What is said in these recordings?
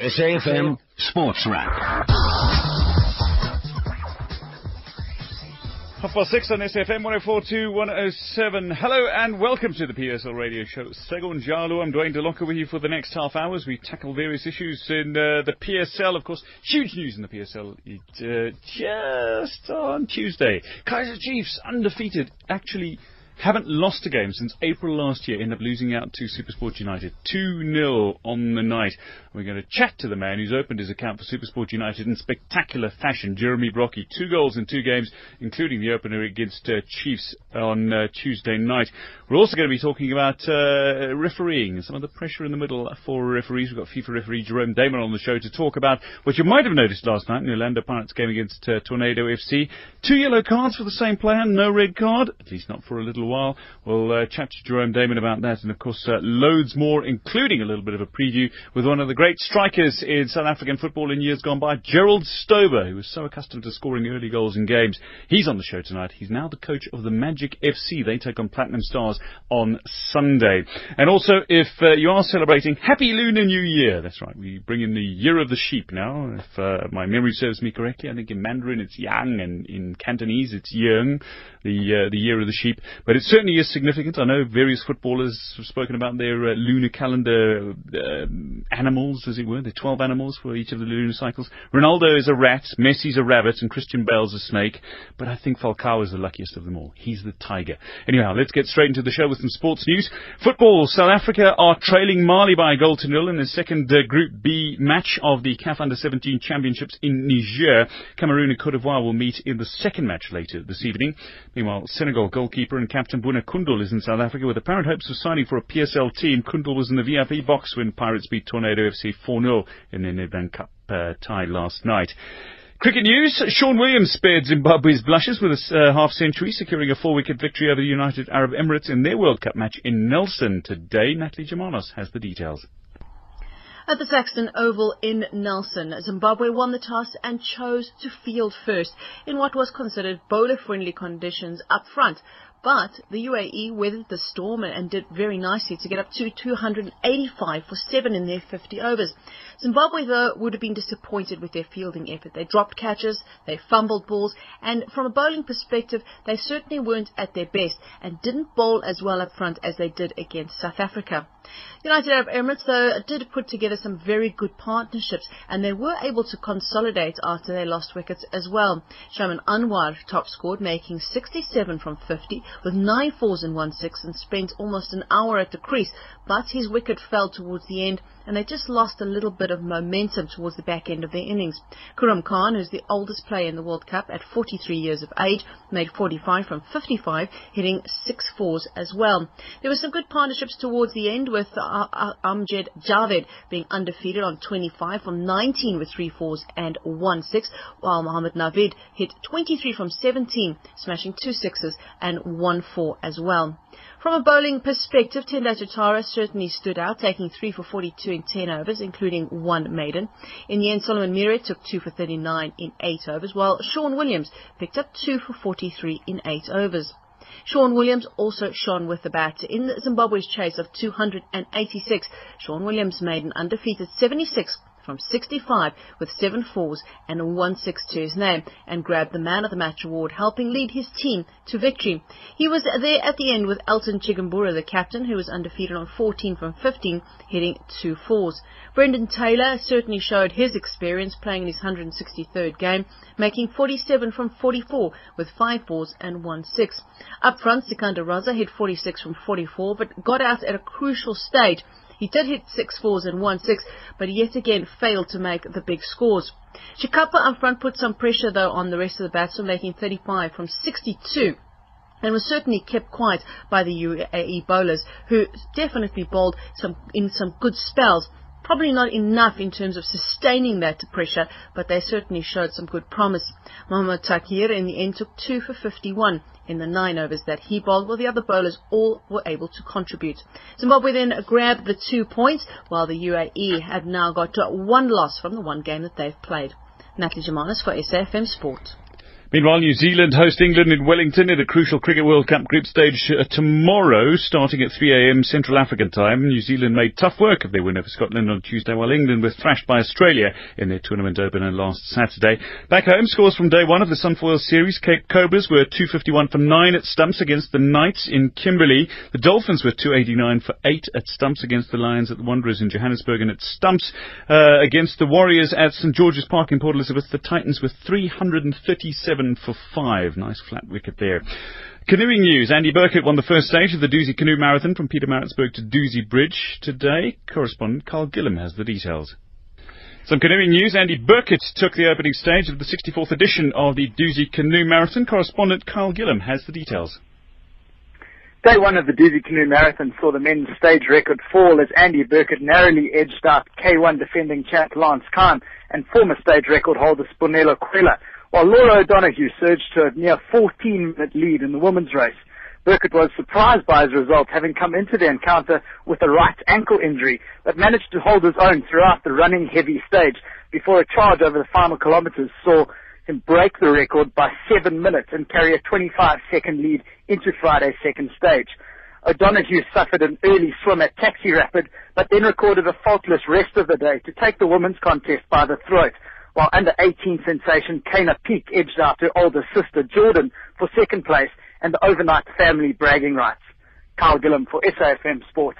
SAFM Sports Wrap. Half past six on SFM 104.2 107. Hello and welcome to the PSL radio show. Segun Jalu, I'm Dwayne DeLocca with you for the next half hours. We tackle various issues in uh, the PSL, of course. Huge news in the PSL it, uh, just on Tuesday. Kaizer Chiefs undefeated, actually haven't lost a game since April last year, end up losing out to Supersport United 2-0 on the night. We're going to chat to the man who's opened his account for Supersport United in spectacular fashion, Jeremy Brockie. Two goals in two games, including the opener against uh, Chiefs on uh, Tuesday night. We're also going to be talking about uh, refereeing, some of the pressure in the middle for referees. We've got FIFA referee Jerome Damon on the show to talk about what you might have noticed last night in the Orlando Pirates game against uh, Tornado FC. Two yellow cards for the same player, no red card, at least not for a little while. We'll uh, chat to Jerome Damon about that and, of course, uh, loads more, including a little bit of a preview with one of the great strikers in South African football in years gone by, Gerald Stober, who was so accustomed to scoring early goals in games. He's on the show tonight. He's now the coach of the Magic FC. They take on Platinum Stars on Sunday. And also, if uh, you are celebrating Happy Lunar New Year, that's right, we bring in the Year of the Sheep now. If uh, my memory serves me correctly, I think in Mandarin it's Yang and in Cantonese it's Yeung, the, uh, the Year of the Sheep. But it's certainly is significant. I know various footballers have spoken about their uh, lunar calendar uh, animals, as it were. Are 12 animals for each of the lunar cycles. Ronaldo is a rat, Messi's a rabbit, and Christian Bale's a snake. But I think Falcao is the luckiest of them all. He's the tiger. Anyhow, let's get straight into the show with some sports news. Football. South Africa are trailing Mali by a goal to nil in the second uh, Group B match of the CAF Under-17 Championships in Niger. Cameroon and Cote d'Ivoire will meet in the second match later this evening. Meanwhile, Senegal goalkeeper and captain Bouna Coundoul is in South Africa with apparent hopes of signing for a PSL team. Kundul was in the VIP box when Pirates beat Tornado FC 4-0 in the Nedbank Cup uh, tie last night. Cricket news. Sean Williams spared Zimbabwe's blushes with a uh, half century, securing a four-wicket victory over the United Arab Emirates in their World Cup match in Nelson today. Natalie Germanos has the details. At the Saxton Oval in Nelson, Zimbabwe won the toss and chose to field first in what was considered bowler-friendly conditions up front. But the UAE weathered the storm and did very nicely to get up to 285 for seven in their 50 overs. Zimbabwe, though, would have been disappointed with their fielding effort. They dropped catches, they fumbled balls, and from a bowling perspective, they certainly weren't at their best and didn't bowl as well up front as they did against South Africa. United Arab Emirates, though, did put together some very good partnerships and they were able to consolidate after they lost wickets as well. Shaiman Anwar top scored, making 67 from 50 with nine fours and one six and spent almost an hour at the crease, but his wicket fell towards the end and they just lost a little bit of momentum towards the back end of their innings. Khurram Khan, who's the oldest player in the World Cup at 43 years of age, made 45 from 55, hitting six fours as well. There were some good partnerships towards the end with uh, uh, Amjad Javed being undefeated on 25 from 19 with three fours and one six, while Mohammad Navid hit 23 from 17, smashing two sixes and one four as well. From a bowling perspective, Tendai Chatara certainly stood out, taking 3 for 42 in 10 overs, including one maiden. In the end, Solomon Mire took 2 for 39 in 8 overs, while Sean Williams picked up 2 for 43 in 8 overs. Sean Williams also shone with the bat. In the Zimbabwe's chase of 286, Sean Williams made an undefeated 76 from 65 with seven fours and one six to his name and grabbed the Man of the Match award, helping lead his team to victory. He was there at the end with Elton Chigumbura, the captain, who was undefeated on 14 from 15, hitting two fours. Brendan Taylor certainly showed his experience playing in his 163rd game, making 47 from 44 with five fours and one six. Up front, Sikandar Raza hit 46 from 44, but got out at a crucial stage he did hit six fours and one six, but yet again failed to make the big scores. Chakabva up front put some pressure though on the rest of the batsmen, making 35 from 62 and was certainly kept quiet by the UAE bowlers, who definitely bowled some in some good spells, Probably not enough in terms of sustaining that pressure, but they certainly showed some good promise. Mohammad Tauqir in the end took 2 for 51 in the nine overs that he bowled, while the other bowlers all were able to contribute. Zimbabwe then grabbed the two points, while the UAE had now got one loss from the one game that they've played. Natalie Germanos for SAFM Sport. Meanwhile, New Zealand host England in Wellington in a crucial Cricket World Cup group stage uh, tomorrow, starting at 3am Central African time. New Zealand made tough work of their win over Scotland on Tuesday, while England were thrashed by Australia in their tournament opener last Saturday. Back home, scores from day one of the Sunfoil series. Cape Cobras were 251 for 9 at stumps against the Knights in Kimberley. The Dolphins were 289 for 8 at stumps against the Lions at the Wanderers in Johannesburg and at stumps uh, against the Warriors at St George's Park in Port Elizabeth. The Titans were 337 seven for five. Nice flat wicket there. Canoeing news. Andy Birkett won the first stage of the Dusi Canoe Marathon from Pietermaritzburg to Dusi Bridge today. Correspondent Carl Gillam has the details. Some canoeing news. Andy Birkett took the opening stage of the 64th edition of the Dusi Canoe Marathon. Correspondent Carl Gillam has the details. Day one of the Dusi Canoe Marathon saw the men's stage record fall as Andy Birkett narrowly edged out K1 defending champ Lance Kahn and former stage record holder Sbonelo Khwela while Laura O'Donoghue surged to a near 14-minute lead in the women's race. Birkett was surprised by his result, having come into the encounter with a right ankle injury, but managed to hold his own throughout the running heavy stage before a charge over the final kilometers saw him break the record by seven minutes and carry a 25-second lead into Friday's second stage. O'Donoghue suffered an early swim at Taxi Rapid, but then recorded a faultless rest of the day to take the women's contest by the throat while under 18 sensation Kayna Peak edged out her older sister Jordan for second place and the overnight family bragging rights. Carl Gillam for SAFM Sport.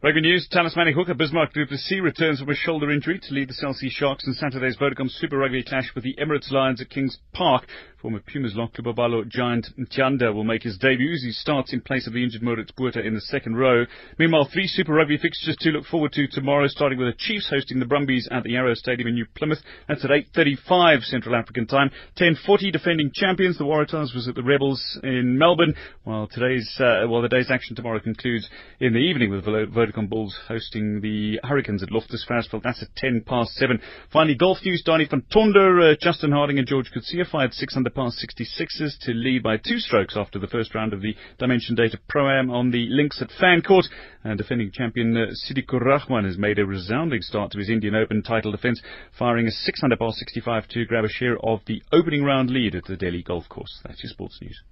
Rugby news, talismanic hooker Bismarck du Plessis returns from a shoulder injury to lead the Cell C Sharks in Saturday's Vodacom Super Rugby clash with the Emirates Lions at Kings Park. Former Pumas lock Babalo giant Mtyanda will make his debut as he starts in place of the injured Moritz Botha in the second row. Meanwhile, three Super Rugby fixtures to look forward to tomorrow, starting with the Chiefs hosting the Brumbies at the Yarrow Stadium in New Plymouth. That's at 8.35 Central African time. 10.40 defending champions, the Waratahs at the Rebels in Melbourne, while today's, uh, well, the day's action tomorrow concludes in the evening with Vodacom Vodacom Bulls hosting the Hurricanes at Loftus Versfeld. That's at 10 past 7. Finally, golf news. Danny van Tonder, uh, Justin Harding and George Coetzee fired 6 under par 66s to lead by two strokes after the first round of the Dimension Data Pro-Am on the links at Fancourt. And defending champion uh, Siddikur Rahman has made a resounding start to his Indian Open title defence, firing a 6 under par 65 to grab a share of the opening round lead at the Delhi Golf Course. That's your sports news.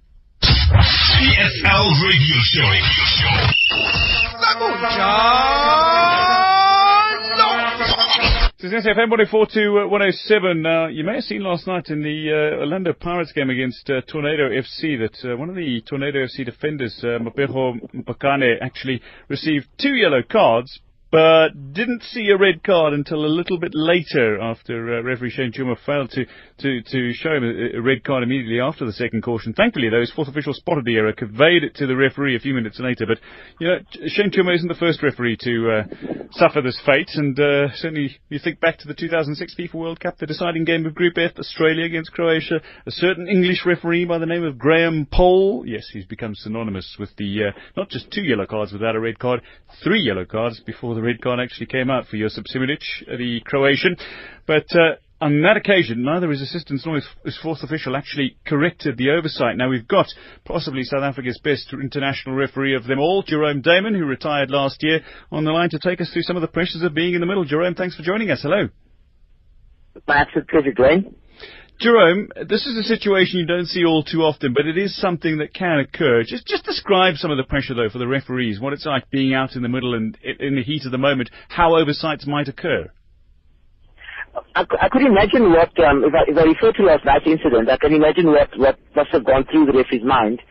PSL Radio Show. This is FM 104 to 107. Uh, you may have seen last night in the uh, Orlando Pirates game against uh, Tornado FC that uh, one of the Tornado FC defenders, uh, Mapejo Mpakane, actually received two yellow cards, but didn't see a red card until a little bit later after uh, referee Shane Chuma failed to, to, to show him a, a, red card immediately after the second caution. Thankfully, though, his fourth official spotted the error, conveyed it to the referee a few minutes later. But, you know, Shane Chuma isn't the first referee to uh, suffer this fate, and uh, certainly you think back to the 2006 FIFA World Cup, the deciding game of Group F, Australia against Croatia, a certain English referee by the name of Graham Poll. Yes, he's become synonymous with the, uh, not just two yellow cards without a red card, three yellow cards before the red card actually came out for Josip Simic, the Croatian. But uh, on that occasion, neither his assistants nor his fourth official actually corrected the oversight. Now we've got possibly South Africa's best international referee of them all, Jerome Damon, who retired last year, on the line to take us through some of the pressures of being in the middle. Jerome, thanks for joining us. Hello. My Dwayne. Jerome, this is a situation you don't see all too often, but it is something that can occur. Just just describe some of the pressure, though, for the referees, what it's like being out in the middle and in the heat of the moment, how oversights might occur. I, I could imagine what, um, if, I, if I refer to last night's incident, I can imagine what, what must have gone through the referee's mind.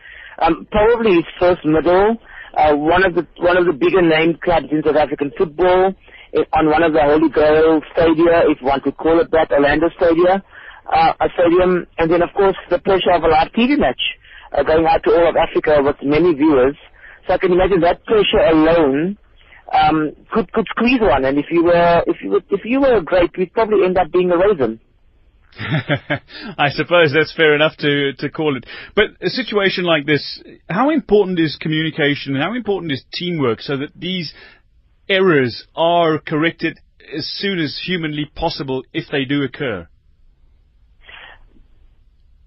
Um, probably his first middle, uh, one of the one of the bigger named clubs in South African football, eh, on one of the Holy Grail stadia, if one could call it that, Orlando Stadia uh, stadium, and then of course the pressure of a live TV match uh, going out to all of Africa with many viewers. So I can imagine that pressure alone um, could could squeeze one. And if you were if you were, if you were a grape, you'd probably end up being a raisin. I suppose that's fair enough to to call it. But a situation like this, how important is communication how important is teamwork so that these errors are corrected as soon as humanly possible if they do occur?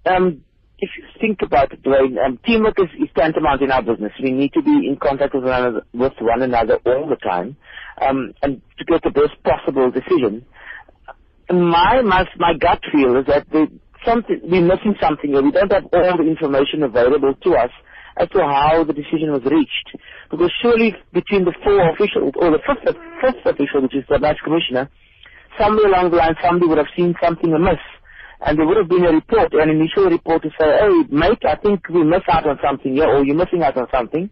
Um, if you think about it, Dwayne, um, teamwork is, is tantamount in our business. We need to be in contact with one another, with one another all the time, um, and to get the best possible decision. My, my, my gut feel is that something, we're missing something here. We don't have all the information available to us as to how the decision was reached. Because surely between the four officials, or the fifth, fifth official, which is the match commissioner, somewhere along the line somebody would have seen something amiss. And there would have been a report, an initial report to say, hey, mate, I think we missed out on something here, or you're missing out on something.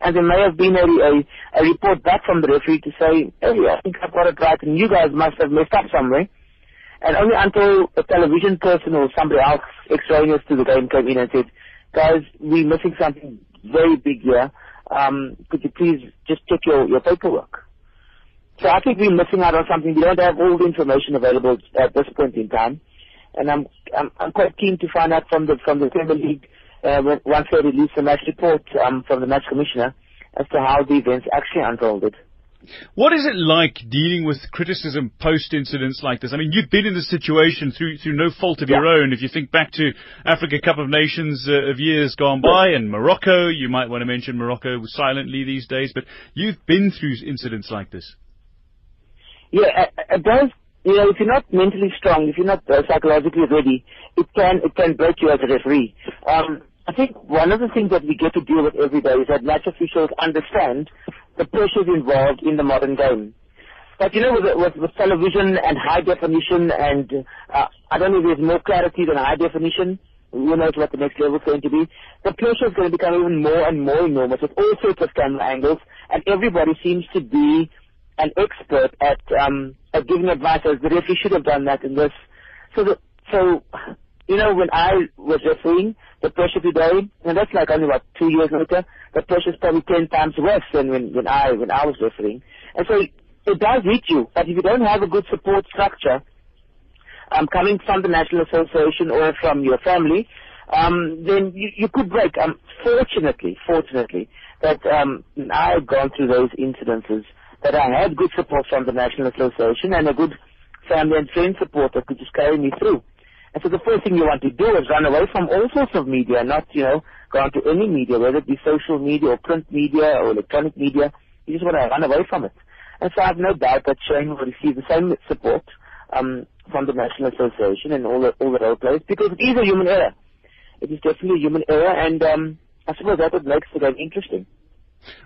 And there may have been a, a, a report back from the referee to say, hey, I think I've got it right, and you guys must have messed up somewhere. And only until a television person or somebody else extraneous to the game came in and said, guys, we're missing something very big here. Um, could you please just check your, your paperwork? So I think we're missing out on something. We don't have all the information available at this point in time. And I'm, I'm, I'm quite keen to find out from the, from the Premier League, uh, when, once they release the match report, um, from the match commissioner as to how the events actually unfolded. What is it like dealing with criticism post incidents like this? I mean, you've been in this situation through through no fault of Yeah. your own. If you think back to Africa Cup of Nations uh, of years gone by and Morocco, you might want to mention Morocco silently these days, but you've been through incidents like this. Yeah, it, does. You know, if you're not mentally strong, if you're not uh, psychologically ready, it can it can break you as a referee. Um, I think one of the things that we get to deal with every day is that match officials understand the pressures involved in the modern game. But you know, with, with, with television and high definition, and uh, I don't know if there's more clarity than high definition. Who knows what the next level is going to be? The pressure is going to become even more and more enormous with all sorts of camera angles, and everybody seems to be an expert at um, at giving advice as the referee should have done that in this. So the, so you know when I was refereeing, the pressure today, and that's like only about two years later, the pressure is probably ten times worse than when, when I when I was refereeing. And so it does hit you, but if you don't have a good support structure, um, coming from the National Association or from your family, um, then you, you could break. Um, fortunately, fortunately, that um, I have gone through those incidences, that I had good support from the National Association and a good family and friend support that could just carry me through. And so the first thing you want to do is run away from all sorts of media, not, you know, go onto any media, whether it be social media or print media or electronic media. You just want to run away from it. And so I have no doubt that Shane will receive the same support um, from the National Association and all the, all the role players because it is a human error. It is definitely a human error and um, I suppose that's what makes the game interesting.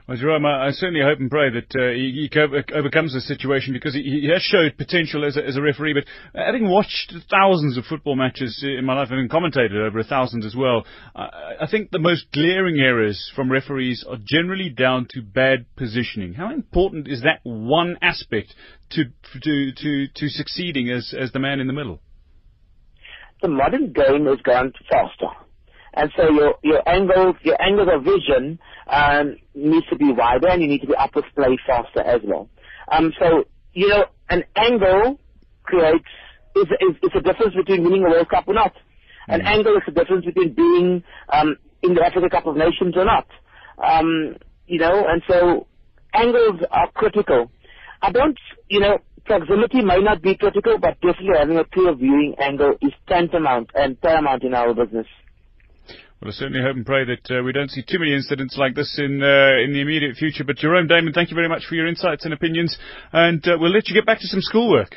Well, Jerome, I, I certainly hope and pray that uh, he, he co- overcomes this situation because he, he has showed potential as a, as a referee. But having watched thousands of football matches in my life, having commentated over a thousand as well, I, I think the most glaring errors from referees are generally down to bad positioning. How important is that one aspect to to to, to succeeding as as the man in the middle? The modern game has gone faster. And so your, your angles, your angles of vision, um, needs to be wider and you need to be upwards play faster as well. Um, so, you know, an angle creates, is, is, is a difference between winning a World Cup or not. An angle is the difference between being, um, in the Africa Cup of Nations or not. Um, you know, and so angles are critical. I don't, you know, proximity may not be critical, but definitely having a clear viewing angle is tantamount and paramount in our business. Well, I certainly hope and pray that uh, we don't see too many incidents like this in uh, in the immediate future. But Jerome Damon, thank you very much for your insights and opinions, and uh, we'll let you get back to some schoolwork.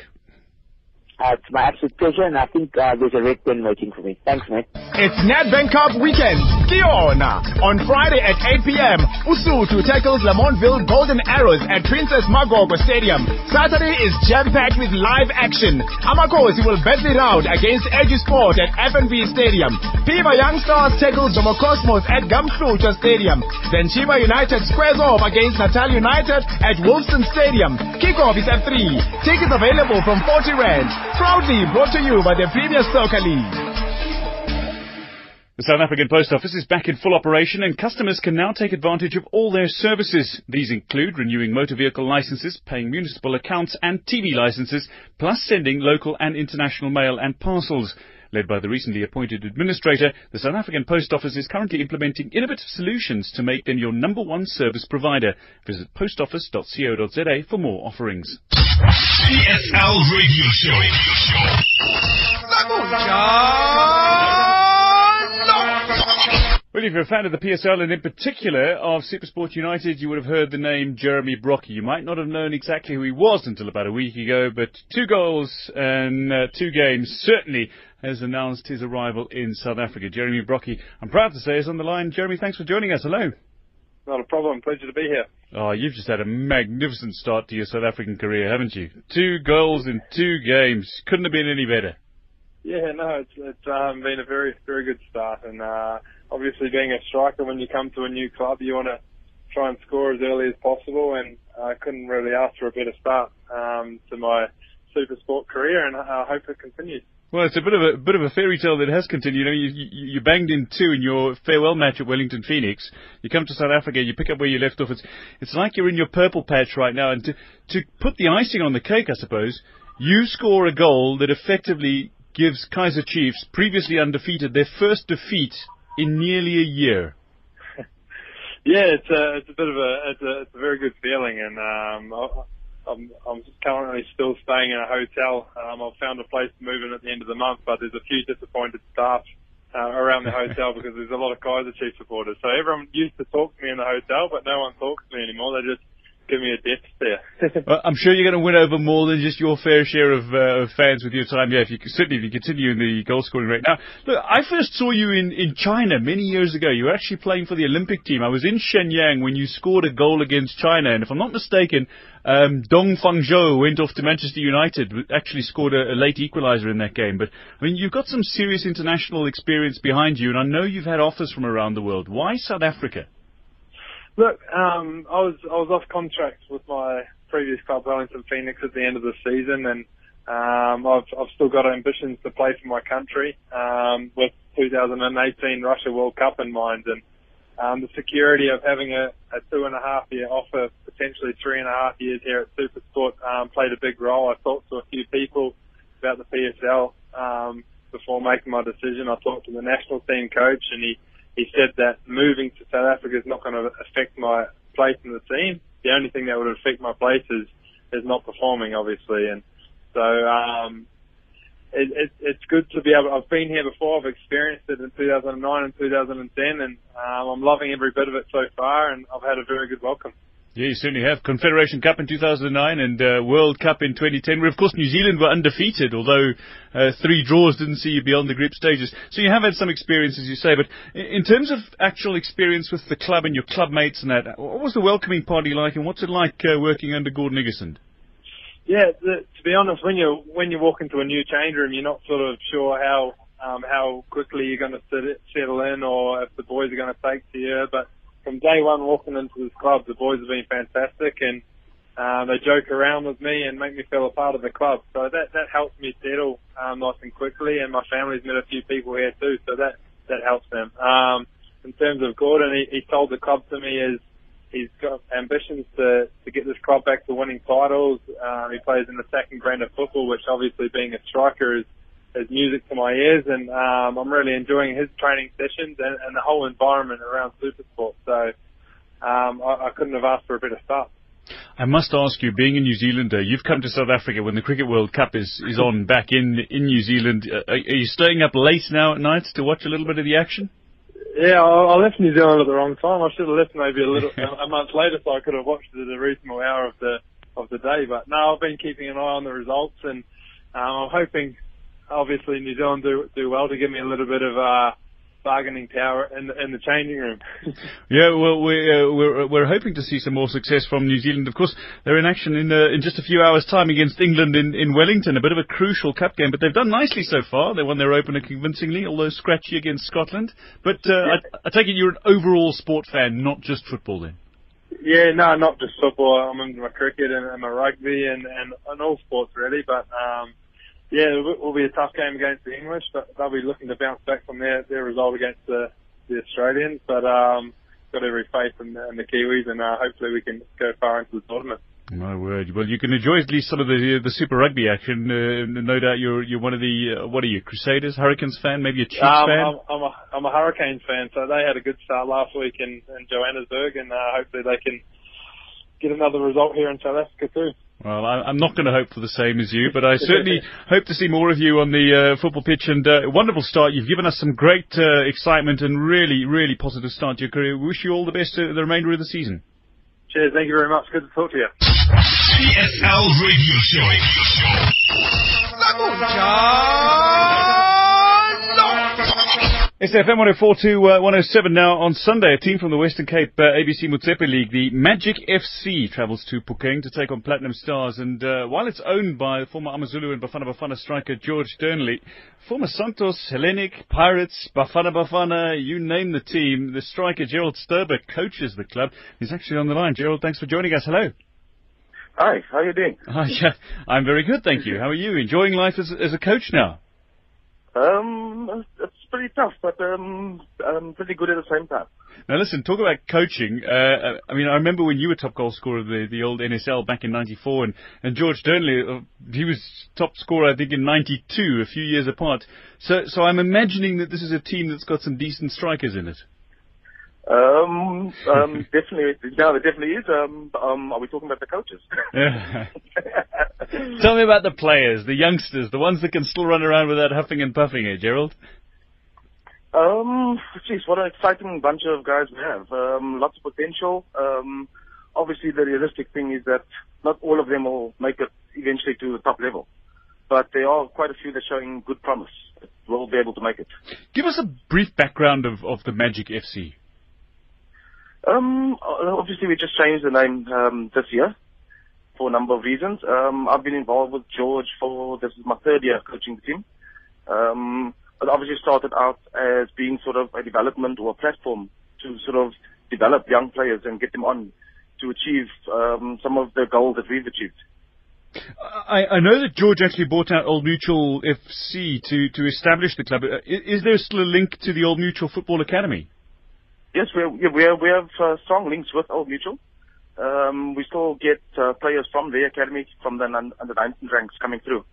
Uh, it's my absolute pleasure, and I think uh, there's a red pen waiting for me. Thanks, mate. It's Nedbank Cup weekend. Kiona. On Friday at 8 p.m., Usutu tackles Lamontville Golden Arrows at Princess Magogo Stadium. Saturday is jam-packed with live action. Amakosi will battle it out against Edu Sport at FNB Stadium. Piva Young Stars tackles Jomo Cosmos at Gamslucha Stadium. Then Chippa United squares off against Natal United at Wolfson Stadium. Kickoff is at 3. Tickets available from 40 Rand. Proudly brought to you by the Premier Soccer League. The South African Post Office is back in full operation and customers can now take advantage of all their services. These include renewing motor vehicle licenses, paying municipal accounts and TV licenses, plus sending local and international mail and parcels. Led by the recently appointed administrator, the South African Post Office is currently implementing innovative solutions to make them your number one service provider. Visit postoffice.co.za for more offerings. PSL Radio Show. Well, if you're a fan of the PSL and in particular of Supersport United, you would have heard the name Jeremy Brockie. You might not have known exactly who he was until about a week ago, but two goals and uh, two games certainly has announced his arrival in South Africa. Jeremy Brockie, I'm proud to say, is on the line. Jeremy, thanks for joining us. Hello. Not a problem. Pleasure to be here. Oh, you've just had a magnificent start to your South African career, haven't you? Two goals in two games. Couldn't have been any better. Yeah, no, it's it's um, been a very very good start, and uh, obviously being a striker, when you come to a new club, you want to try and score as early as possible, and I couldn't really ask for a better start um, to my super sport career, and I hope it continues. Well, it's a bit of a bit of a fairy tale that has continued. I mean, you, you, you banged in two in your farewell match at Wellington Phoenix. You come to South Africa, you pick up where you left off. It's it's like you're in your purple patch right now. And to to put the icing on the cake, I suppose, you score a goal that effectively gives Kaizer Chiefs, previously undefeated, their first defeat in nearly a year. yeah, it's a it's a bit of a it's a, it's a very good feeling, and um, I'm I'm currently still staying in a hotel. Um, I've found a place to move in at the end of the month, but there's a few disappointed staff uh, around the hotel because there's a lot of Kaizer Chiefs supporters. So everyone used to talk to me in the hotel, but no one talks to me anymore. They just give me a well, I'm sure you're going to win over more than just your fair share of, uh, fans with your time. Yeah, if you certainly if you continue in the goal scoring rate. Now, look, I first saw you in in China many years ago. You were actually playing for the Olympic team. I was in Shenyang when you scored a goal against China, and if I'm not mistaken, um, Dong Fangzhou went off to Manchester United, actually scored a, a late equaliser in that game. But I mean, you've got some serious international experience behind you, and I know you've had offers from around the world. Why South Africa? Look, um, I was I was off contract with my previous club, Wellington Phoenix, at the end of the season, and um, I've I've still got ambitions to play for my country um, with 2018 Russia World Cup in mind, and um, the security of having a, a two and a half year offer, potentially three and a half years here at Supersport, um, played a big role. I talked to a few people about the PSL um, before making my decision. I talked to the national team coach, and he he said that moving to South Africa is not going to affect my place in the team. The only thing that would affect my place is, is not performing, obviously. And so, um, it, it, it's good to be able, I've been here before, I've experienced it in 2009 and 2010 and, um, I'm loving every bit of it so far and I've had a very good welcome. Yeah, you certainly have. Confederation Cup in 2009 and uh, World Cup in 2010, where of course New Zealand were undefeated, although uh, three draws didn't see you beyond the group stages. So you have had some experience, as you say. But in terms of actual experience with the club and your club mates and that, what was the welcoming party like, and what's it like uh, working under Gordon Igesund? Yeah, the, to be honest, when you when you walk into a new change room, you're not sort of sure how um, how quickly you're going to settle in, or if the boys are going to take to you, but from day one walking into this club, the boys have been fantastic and um, they joke around with me and make me feel a part of the club. So that that helps me settle um, nice and quickly. And my family's met a few people here too, so that that helps them. Um, in terms of Gordon, he, he told the club to me is he's got ambitions to to get this club back to winning titles. Um, he plays in the second brand of football, which obviously being a striker is is music to my ears, and um, I'm really enjoying his training sessions and, and the whole environment around Supersport. So um, I, I couldn't have asked for a better start. I must ask you, being a New Zealander, you've come to South Africa when the Cricket World Cup is, is on back in in New Zealand. Uh, are you staying up late now at night to watch a little bit of the action? Yeah, I, I left New Zealand at the wrong time. I should have left maybe a little a month later, so I could have watched it at a reasonable hour of the of the day. But no, I've been keeping an eye on the results, and um, I'm hoping obviously New Zealand do do well to give me a little bit of uh, bargaining power in the, in the changing room. yeah, well, we're, uh, we're we're hoping to see some more success from New Zealand. Of course, they're in action in uh, in just a few hours' time against England in, in Wellington. A bit of a crucial cup game, but they've done nicely so far. They won their opener convincingly, although scratchy against Scotland. But uh, yeah. I, I take it you're an overall sport fan, not just football, then. Yeah, no, not just football. I'm into my cricket and, and my rugby and, and, and all sports really. But um, yeah, it will be a tough game against the English, but they'll be looking to bounce back from their, their result against the, the Australians. But um, got every faith in the, in the Kiwis, and uh, hopefully we can go far into the tournament. My word! Well, you can enjoy at least some of the the Super Rugby action. Uh, no doubt, you're you're one of the uh, what are you Crusaders, Hurricanes fan, maybe a Chiefs um, fan. I'm, I'm a I'm a Hurricanes fan, so they had a good start last week in, in Johannesburg, and uh, hopefully they can get another result here in South Africa too. Well, I, I'm not going to hope for the same as you, but I certainly hope to see more of you on the uh, football pitch. And uh, wonderful start. You've given us some great uh, excitement and really, really positive start to your career. We wish you all the best uh, the remainder of the season. Cheers. Thank you very much. Good to talk to you. PSL Radio Show. SFM 104 uh, 107 now on Sunday. A team from the Western Cape uh, ABC Motsepe League, the Magic FC, travels to Phokeng to take on Platinum Stars. And uh, while it's owned by former Amazulu and Bafana Bafana striker George Dearnley, former Santos, Hellenic, Pirates, Bafana Bafana, you name the team, the striker Gerald Stober coaches the club. He's actually on the line. Gerald, thanks for joining us. Hello. Hi, how are you doing? Hi, yeah, I'm very good, thank you. How are you? Enjoying life as, as a coach now? Um, it's pretty tough, but um, um, pretty good at the same time. Now listen, talk about coaching. Uh, I mean, I remember when you were top goal scorer of the, the old NSL back in '94, and, and George Dearnley, uh, he was top scorer I think in '92, a few years apart. So, so I'm imagining that this is a team that's got some decent strikers in it. Um, um, definitely, no, it definitely is. Um, um, are we talking about the coaches? Yeah. Tell me about the players, the youngsters, the ones that can still run around without huffing and puffing, eh, Gerald? Um, geez, what an exciting bunch of guys we have. Um, lots of potential. Um, obviously, the realistic thing is that not all of them will make it eventually to the top level, but there are quite a few that are showing good promise. Will be able to make it. Give us a brief background of, of the Magic FC. Um, obviously, we just changed the name um, this year for a number of reasons. Um, I've been involved with George for this is my third year coaching the team. Um, it obviously started out as being sort of a development or a platform to sort of develop young players and get them on to achieve um, some of the goals that we've achieved. I, I, know that George actually bought out Old Mutual FC to, to establish the club. Is, is there still a link to the Old Mutual Football Academy? Yes, we we have, we have uh, strong links with Old Mutual. Um, we still get uh, players from the academy, from the under 19 ranks coming through.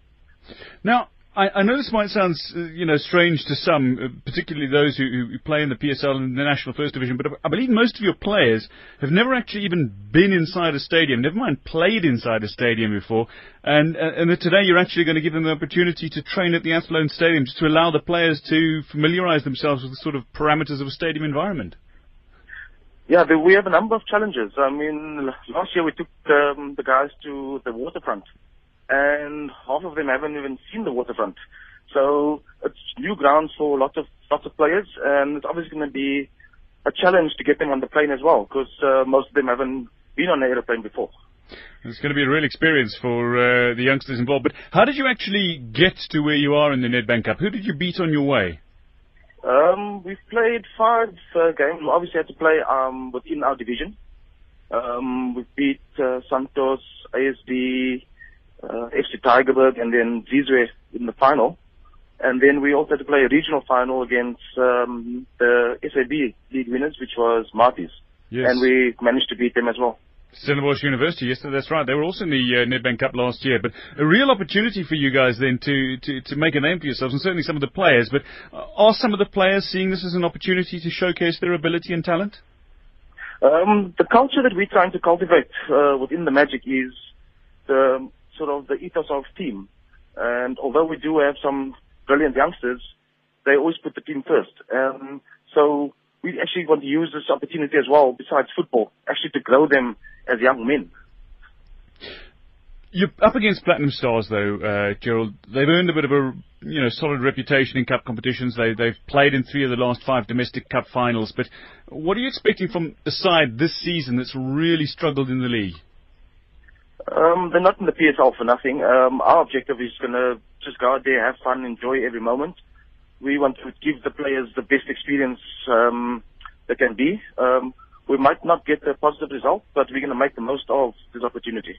Now, I, I know this might sound, uh, you know, strange to some, uh, particularly those who, who, play in the PSL and the National First Division, but I believe most of your players have never actually even been inside a stadium, never mind played inside a stadium before, and, uh, and today you're actually going to give them the opportunity to train at the Athlone Stadium just to allow the players to familiarise themselves with the sort of parameters of a stadium environment. Yeah, we have a number of challenges. I mean, last year we took um, the guys to the waterfront, and half of them haven't even seen the waterfront. So it's new grounds for lots of lots of players, and it's obviously going to be a challenge to get them on the plane as well, because uh, most of them haven't been on an aeroplane before. It's going to be a real experience for uh, the youngsters involved. But how did you actually get to where you are in the Nedbank Cup? Who did you beat on your way? Um, we've played five uh, games. We obviously had to play um, within our division. Um, we beat uh, Santos, ASD, uh, FC Tygerberg, and then Zizwe in the final. And then we also had to play a regional final against um, the SAB league winners, which was Maties. Yes. And we managed to beat them as well. Stellenbosch University, yes, that's right. They were also in the uh, Nedbank Cup last year. But a real opportunity for you guys then to, to, to make a name for yourselves, and certainly some of the players. But uh, are some of the players seeing this as an opportunity to showcase their ability and talent? Um, the culture that we're trying to cultivate uh, within the Magic is the sort of the ethos of team. And although we do have some brilliant youngsters, they always put the team first. Um, so we actually want to use this opportunity as well, besides football, actually to grow them as young men. You're up against Platinum Stars, though, uh, Gerald. They've earned a bit of a you know solid reputation in cup competitions. They, they've played in three of the last five domestic cup finals. But what are you expecting from the side this season that's really struggled in the league? Um, they're not in the PSL for nothing. Um, our objective is going to just go out there, have fun, enjoy every moment. We want to give the players the best experience um, they can be. Um, we might not get a positive result, but we're going to make the most of this opportunity.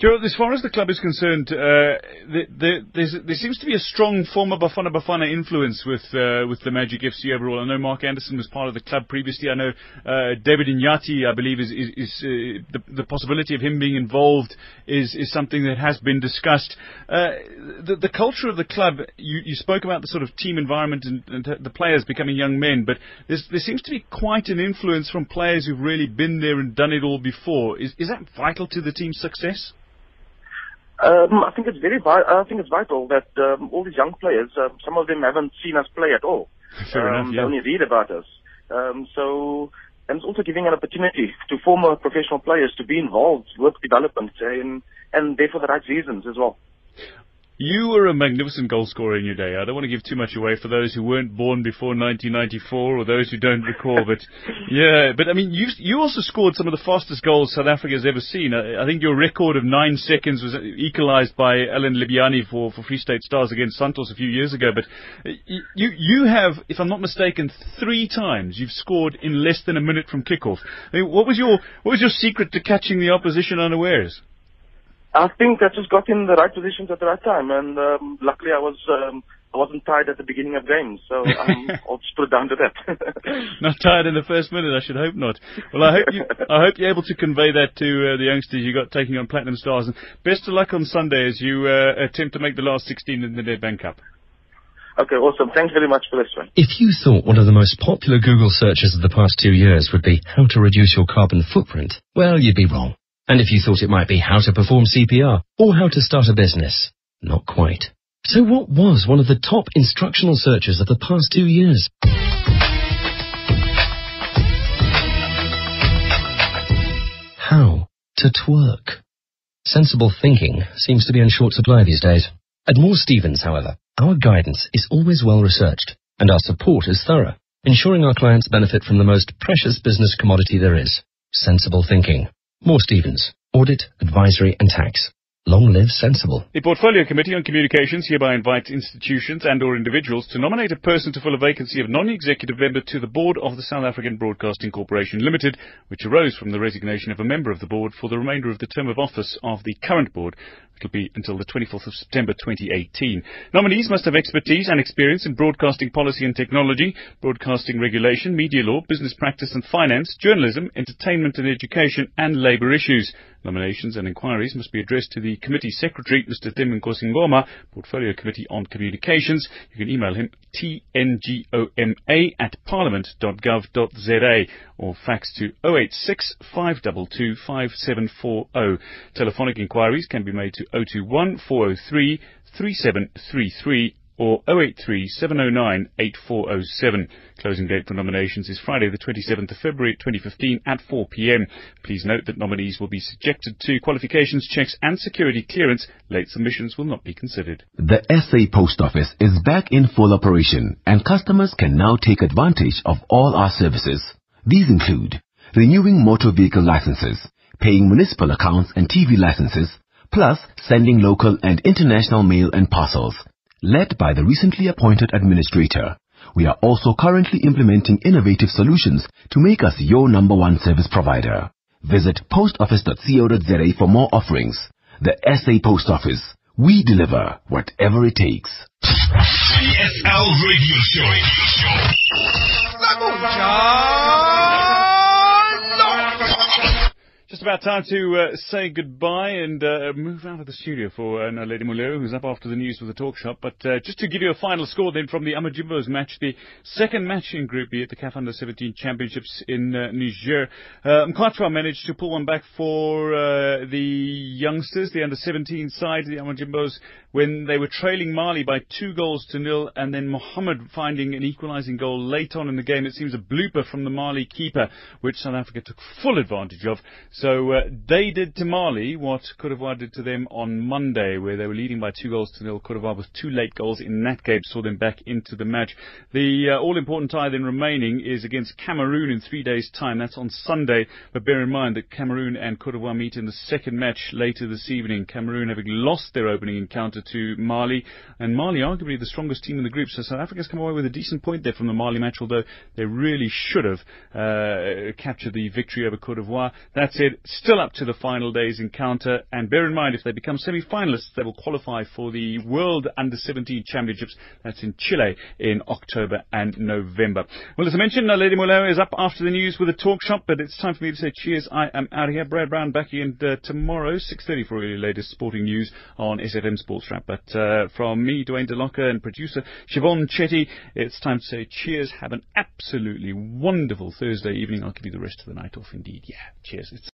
Gerald, as far as the club is concerned, uh, the, the, there seems to be a strong former Bafana Bafana influence with uh, with the Magic FC overall. I know Mark Anderson was part of the club previously. I know uh, David Inyati, I believe, is, is, is uh, the, the, possibility of him being involved is, is something that has been discussed. Uh, the, culture of the club, you, you, spoke about the sort of team environment and, and the players becoming young men, but there seems to be quite an influence from players who've really been there and done it all before. Is, is that vital to the team's success? Um, I think it's very I think it's vital that um, all these young players, uh, some of them haven't seen us play at all. Fair um, enough, yeah. They only read about us. Um, so, and it's also giving an opportunity to former professional players to be involved with development and, and there for the right reasons as well. You were a magnificent goal scorer in your day. I don't want to give too much away for those who weren't born before 1994 or those who don't recall. But yeah, but I mean, you you also scored some of the fastest goals South Africa has ever seen. I, I think your record of nine seconds was equalised by Alan Libiani for for Free State Stars against Santos a few years ago. But you you have, if I'm not mistaken, three times you've scored in less than a minute from kickoff. I mean, what was your what was your secret to catching the opposition unawares? I think I just got in the right positions at the right time, and um, luckily I was um, I wasn't tired at the beginning of games, so um, I'll just put it down to that. not tired in the first minute, I should hope not. Well, I hope you I hope you're able to convey that to uh, the youngsters you got taking on Platinum Stars, and best of luck on Sunday as you uh, attempt to make the last 16 in the Nedbank Cup. Okay, awesome. Thanks very much for this one. If you thought one of the most popular Google searches of the past two years would be how to reduce your carbon footprint, well, you'd be wrong. And if you thought it might be how to perform CPR or how to start a business, not quite. So what was one of the top instructional searches of the past two years? How to twerk. Sensible thinking seems to be in short supply these days. At Moore Stephens, however, our guidance is always well researched and our support is thorough, ensuring our clients benefit from the most precious business commodity there is, sensible thinking. Moore Stephens, Audit, Advisory and Tax. Long live sensible. The Portfolio Committee on Communications hereby invites institutions and or individuals to nominate a person to fill a vacancy of non-executive member to the board of the South African Broadcasting Corporation Limited, which arose from the resignation of a member of the board for the remainder of the term of office of the current board, It'll be until the 24th of September 2018. Nominees must have expertise and experience in broadcasting policy and technology, broadcasting regulation, media law, business practice and finance, journalism, entertainment and education, and labour issues. Nominations and inquiries must be addressed to the committee secretary, Mr. Tim Nkosingoma, Portfolio Committee on Communications. You can email him tngoma at parliament.gov.za or fax to 086 522 5740. Telephonic inquiries can be made to 021 403 3733 or 083 709 8407. Closing date for nominations is Friday the 27th of February 2015 at 4 p.m. Please note that nominees will be subjected to qualifications checks and security clearance. Late submissions will not be considered. The SA Post Office is back in full operation and customers can now take advantage of all our services. These include renewing motor vehicle licenses, paying municipal accounts and TV licenses, plus sending local and international mail and parcels. Led by the recently appointed administrator, we are also currently implementing innovative solutions to make us your number one service provider. Visit postoffice.co.za for more offerings. The SA Post Office. We deliver whatever it takes. PSL Radio Show. Just about time to uh, say goodbye and uh, move out of the studio for uh, Lady Mulero, who's up after the news with the talk shop. But uh, just to give you a final score then from the Amajimbos match, the second match in Group B at the CAF Under 17 Championships in uh, Niger. Uh, Mkatwa managed to pull one back for uh, the youngsters, the Under 17 side, the Amajimbos, when they were trailing Mali by two goals to nil, and then Mohammed finding an equalising goal late on in the game. It seems a blooper from the Mali keeper, which South Africa took full advantage of. So uh, they did to Mali what Cote d'Ivoire did to them on Monday, where they were leading by two goals to nil. Cote d'Ivoire with two late goals in that game saw them back into the match. The uh, all-important tie then remaining is against Cameroon in three days' time. That's on Sunday, but bear in mind that Cameroon and Cote d'Ivoire meet in the second match later this evening. Cameroon having lost their opening encounter to Mali. And Mali, arguably the strongest team in the group. So South Africa's come away with a decent point there from the Mali match, although they really should have uh, captured the victory over Cote d'Ivoire. That's it. Still up to the final day's encounter. And bear in mind, if they become semi-finalists, they will qualify for the World Under-17 Championships. That's in Chile in October and November. Well, as I mentioned, Lady Molero is up after the news with a talk shop, but it's time for me to say cheers. I am out of here. Brad Brown back in uh, tomorrow, 6.30 for your latest sporting news on SFM Sports Wrap. But uh, from me, Dwayne DeLocca, and producer Siobhan Chetty, it's time to say cheers. Have an absolutely wonderful Thursday evening. I'll give you the rest of the night off indeed. Yeah, cheers. It's